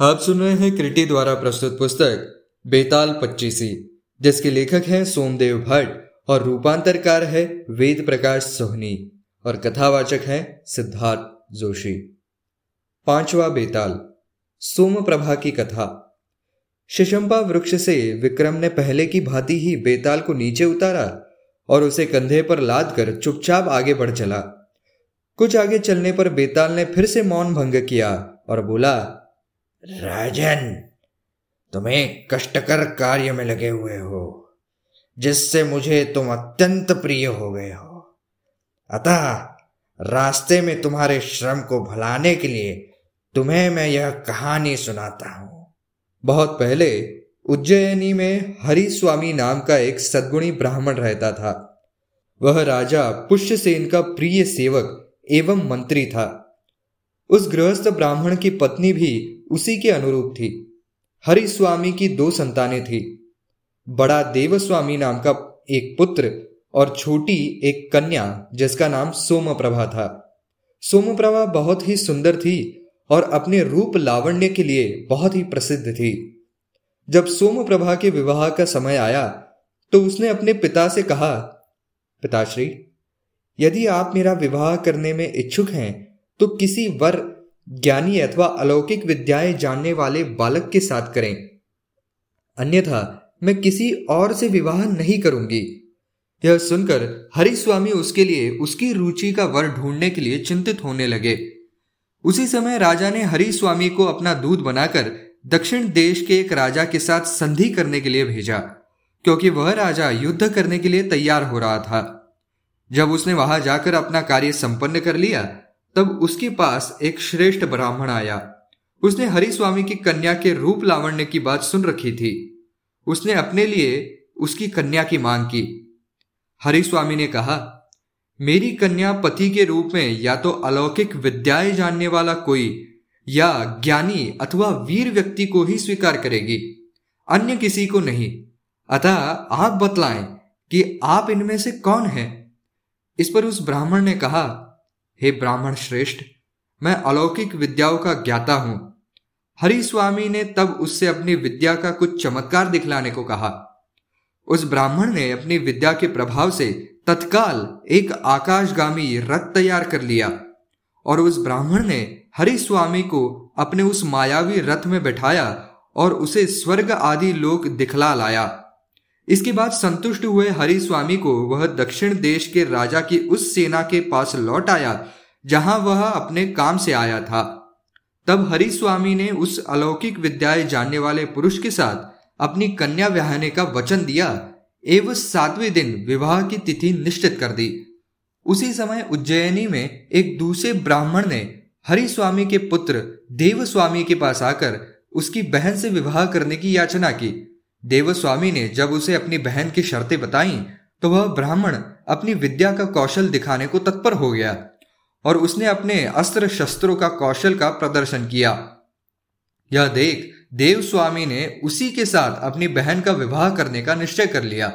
आप सुन रहे हैं क्रिटी द्वारा प्रस्तुत पुस्तक, बेताल पच्चीसी, जिसके लेखक हैं सोमदेव भट्ट और रूपांतरकार है वेद प्रकाश सोहनी और कथावाचक हैं सिद्धार्थ जोशी। पांचवा बेताल सोम प्रभा की कथा। शिशंपा वृक्ष से विक्रम ने पहले की भांति ही बेताल को नीचे उतारा और उसे कंधे पर लाद कर चुपचाप आगे बढ़ चला। कुछ आगे चलने पर बेताल ने फिर से मौन भंग किया और बोला राजन, तुम्हें कष्टकर कार्य में लगे हुए हो, जिससे मुझे तुम अत्यंत प्रिय हो गए हो। अतः रास्ते में तुम्हारे श्रम को भलाने के लिए तुम्हें मैं यह कहानी सुनाता हूँ। बहुत पहले उज्जैनी में हरि स्वामी नाम का एक सद्गुणी ब्राह्मण रहता था। वह राजा पुष्यसेन का प्रिय सेवक एवं मंत्री था। उस गृहस्थ ब्राह्मण की पत्नी भी उसी के अनुरूप थी। हरि स्वामी की दो संतानें थी। बड़ा देवस्वामी नाम का एक पुत्र और छोटी एक कन्या, जिसका नाम सोमप्रभा था। सोमप्रभा बहुत ही सुंदर थी और अपने रूप लावण्य के लिए बहुत ही प्रसिद्ध थी। जब सोमप्रभा के विवाह का समय आया तो उसने अपने पिता से कहा, पिताश्री, यदि आप मेरा विवाह करने में इच्छुक हैं तो किसी वर ज्ञानी अथवा अलौकिक विद्याएँ जानने वाले बालक के साथ करें। अन्यथा, मैं किसी और से विवाह नहीं करूँगी। यह सुनकर हरिस्वामी उसके लिए उसकी रुचि का वर ढूँढने के लिए चिंतित होने लगे। उसी समय राजा ने हरिस्वामी को अपना दूध बनाकर दक्षिण देश के एक राजा के साथ संधि करने के लिए भेजा, क्योंकि वह राजा युद्ध करने के लिए तैयार हो रहा था। जब उसने वहाँ जाकर अपना कार्य संपन्न कर लिया तब उसके पास एक श्रेष्ठ ब्राह्मण आया। उसने हरि स्वामी की कन्या के रूप लावण्य की बात सुन रखी थी। उसने अपने लिए उसकी कन्या की मांग की। हरि स्वामी ने कहा, मेरी कन्या पति के रूप में या तो अलौकिक विद्याएँ जानने वाला कोई या ज्ञानी अथवा वीर व्यक्ति को ही स्वीकार करेगी। अन्य किसी को नहीं। अतः आप बतलाएँ कि आप इनमें से कौन हैं? इस पर उस ब्राह्मण ने कहा हे ब्राह्मण श्रेष्ठ, मैं अलौकिक विद्याओं का ज्ञाता हूँ। हरि स्वामी ने तब उससे अपनी विद्या का कुछ चमत्कार दिखलाने को कहा। उस ब्राह्मण ने अपनी विद्या के प्रभाव से तत्काल एक आकाशगामी रथ तैयार कर लिया और उस ब्राह्मण ने हरि स्वामी को अपने उस मायावी रथ में बैठाया और उसे स्वर्ग आदि लोक दिखला लाया। इसके बाद संतुष्ट हुए हरि स्वामी को वह दक्षिण देश के राजा की उस सेना के पास लौट आया, जहाँ वह अपने काम से आया था। तब हरि स्वामी ने उस अलौकिक विद्याएँ जानने वाले पुरुष के साथ अपनी कन्या व्याहने का वचन दिया, एवं सातवें दिन विवाह की तिथि निश्चित कर दी। उसी समय उज्जैनी में एक दूसरे ब्राह्मण ने हरि स्वामी के पुत्र देव स्वामी के पास आकर उसकी बहन से विवाह करने की याचना की। देवस्वामी ने जब उसे अपनी बहन की शर्तें बताई तो वह ब्राह्मण अपनी विद्या का कौशल दिखाने को तत्पर हो गया और उसने अपने अस्त्र शस्त्रों का कौशल का प्रदर्शन किया। यह देख देव स्वामी ने उसी के साथ अपनी बहन का विवाह करने का निश्चय कर लिया।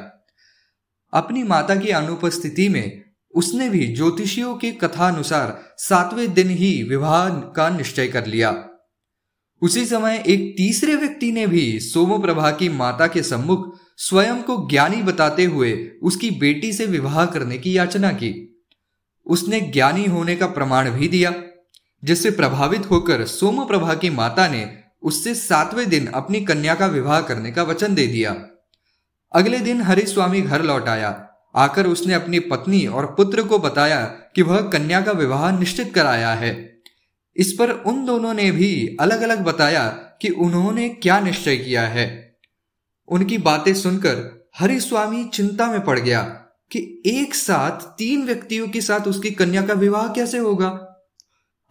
अपनी माता की अनुपस्थिति में उसने भी ज्योतिषियों की कथा अनुसार सातवें दिन ही विवाह का निश्चय कर लिया। उसी समय एक तीसरे व्यक्ति ने भी सोमप्रभा की माता के सम्मुख स्वयं को ज्ञानी बताते हुए उसकी बेटी से विवाह करने की याचना की। उसने ज्ञानी होने का प्रमाण भी दिया, जिससे प्रभावित होकर सोमप्रभा की माता ने उससे सातवें दिन अपनी कन्या का विवाह करने का वचन दे दिया। अगले दिन हरि स्वामी घर लौट आया। आकर उसने अपनी पत्नी और पुत्र को बताया कि वह कन्या का विवाह निश्चित कराया है। इस पर उन दोनों ने भी अलग अलग बताया कि उन्होंने क्या निश्चय किया है। उनकी बातें सुनकर हरिस्वामी चिंता में पड़ गया कि एक साथ तीन व्यक्तियों के साथ उसकी कन्या का विवाह कैसे होगा।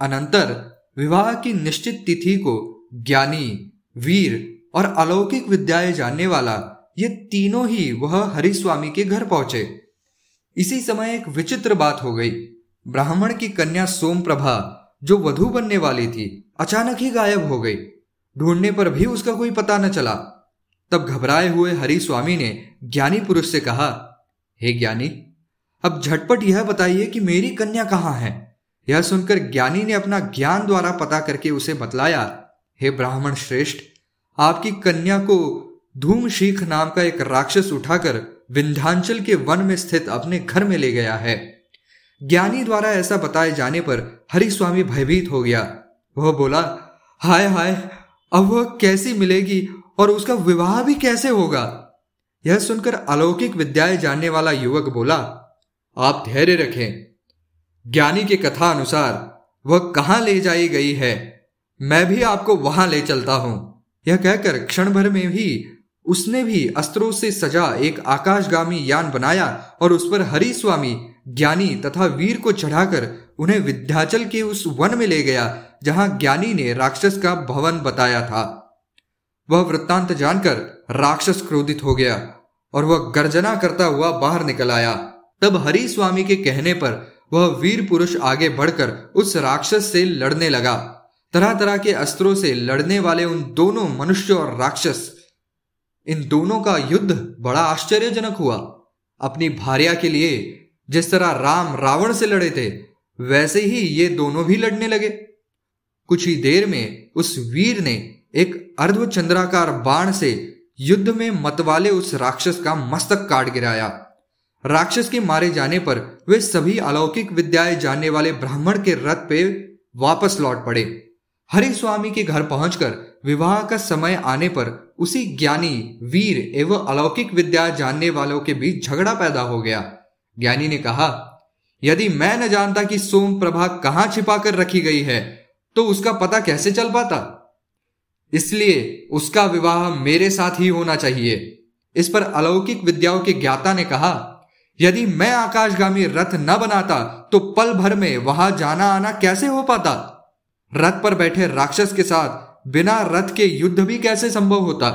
अनंतर विवाह की निश्चित तिथि को ज्ञानी, वीर और अलौकिक विद्याएँ जानने वाला ये तीनों ही वह हरिस्वामी के घर पहुँचे। इसी समय एक विचित्र बात हो गई। ब्राह्मण की कन्या सोम प्रभा जो वधु बनने वाली थी, अचानक ही गायब हो गई। ढूँढने पर भी उसका कोई पता न चला। तब घबराए हुए हरि स्वामी ने ज्ञानी पुरुष से कहा, हे hey ज्ञानी, अब झटपट यह बताइए कि मेरी कन्या कहाँ है? यह सुनकर ज्ञानी ने अपना ज्ञान द्वारा पता करके उसे बतलाया, हे ब्राह्मण श्रेष्ठ, आपकी कन्या को धूम शीख नाम का एक राक्षस उठाकर विंध्याचल के वन में स्थित अपने घर में ले गया है। ज्ञानी द्वारा ऐसा बताए जाने पर हरिस्वामी भयभीत हो गया। वह बोला, हाय हाय, अब वह कैसी मिलेगी और उसका विवाह भी कैसे होगा? यह सुनकर अलौकिक विद्याएँ जानने वाला युवक बोला, आप धैर्य रखें। ज्ञानी के कथा अनुसार वह कहाँ ले जाई गई है? मैं भी आपको वहाँ ले चलता हूँ। यह कहकर क्षण भर में भी उसने भी अस्त्रों से सजा एक आकाशगामी यान बनाया और उस पर हरि स्वामी ज्ञानी तथा वीर को चढ़ाकर उन्हें विद्याचल के उस वन में ले गया, जहाँ ज्ञानी ने राक्षस का भवन बताया था। वह वृत्तांत जानकर राक्षस क्रोधित हो गया और वह गर्जना करता हुआ बाहर निकल आया। तब हरि स्वामी के कहने पर वह वीर पुरुष आगे बढ़कर उस राक्षस से लड़ने लगा। तरह तरह के अस्त्रों से लड़ने वाले उन दोनों मनुष्य और राक्षस, इन दोनों का युद्ध बड़ा आश्चर्यजनक हुआ। अपनी भार्या के लिए जिस तरह राम रावण से लड़े थे, वैसे ही ये दोनों भी लड़ने लगे। कुछ ही देर में उस वीर ने एक अर्धचंद्राकार बाण से युद्ध में मतवाले उस राक्षस का मस्तक काट गिराया। राक्षस के मारे जाने पर वे सभी अलौकिक विद्याएँ जानने वाले ब्राह्मण के रथ पे वापस लौट पड़े। हरि स्वामी के घर पहुंचकर विवाह का समय आने पर उसी ज्ञानी, वीर एवं अलौकिक विद्या जानने वालों के बीच झगड़ा पैदा हो गया। ज्ञानी ने कहा, यदि मैं न जानता कि सोम प्रभा कहाँ छिपा कर रखी गई है तो उसका पता कैसे चल पाता? इसलिए उसका विवाह मेरे साथ ही होना चाहिए। इस पर अलौकिक विद्याओं के ज्ञाता ने कहा, यदि मैं आकाशगामी रथ न बनाता तो पल भर में वहाँ जाना आना कैसे हो पाता? रथ पर बैठे राक्षस के साथ बिना रथ के युद्ध भी कैसे संभव होता?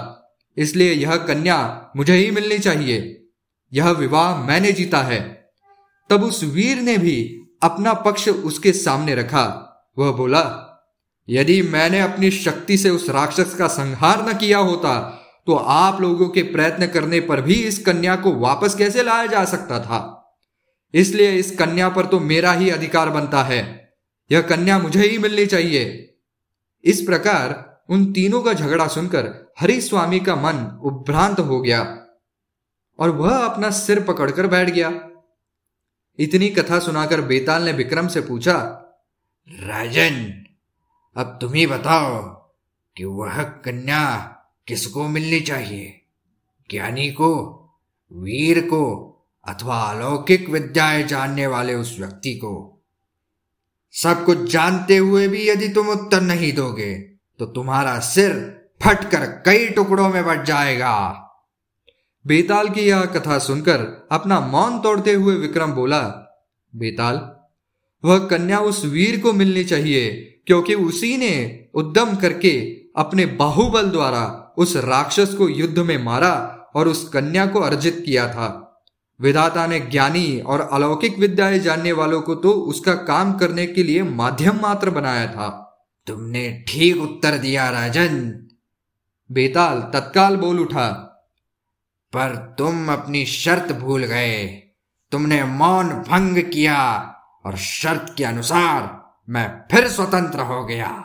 इसलिए यह कन्या मुझे ही मिलनी चाहिए। यह विवाह मैंने जीता है। तब उस वीर ने भी अपना पक्ष उसके सामने रखा। वह बोला, यदि मैंने अपनी शक्ति से उस राक्षस का संहार न किया होता तो आप लोगों के प्रयत्न करने पर भी इस कन्या को वापस कैसे लाया जा सकता था? इसलिए इस कन्या पर तो मेरा ही अधिकार बनता है। यह कन्या मुझे ही मिलनी चाहिए। इस प्रकार उन तीनों का झगड़ा सुनकर हरि स्वामी का मन उभ्रांत हो गया। और वह अपना सिर पकड़कर बैठ गया। इतनी कथा सुनाकर बेताल ने विक्रम से पूछा, राजन, अब तुम ही बताओ कि वह कन्या किसको मिलनी चाहिए? ज्ञानी को, वीर को अथवा अलौकिक विद्याएँ जानने वाले उस व्यक्ति को? सब कुछ जानते हुए भी यदि तुम उत्तर नहीं दोगे तो तुम्हारा सिर फटकर कई टुकड़ों में बट जाएगा। बेताल की यह कथा सुनकर अपना मौन तोड़ते हुए विक्रम बोला, बेताल, वह कन्या उस वीर को मिलनी चाहिए, क्योंकि उसी ने उद्यम करके अपने बाहुबल द्वारा उस राक्षस को युद्ध में मारा और उस कन्या को अर्जित किया था। विधाता ने ज्ञानी और अलौकिक विद्याएँ जानने वालों को तो उसका काम करने के लिए माध्यम मात्र बनाया था। तुमने ठीक उत्तर दिया, राजन। बेताल तत्काल बोल उठा पर तुम अपनी शर्त भूल गए। तुमने मौन भंग किया और शर्त के अनुसार मैं फिर स्वतंत्र हो गया।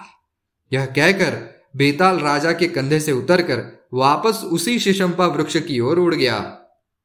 यह कहकर बेताल राजा के कंधे से उतरकर वापस उसी शिशंपा वृक्ष की ओर उड़ गया।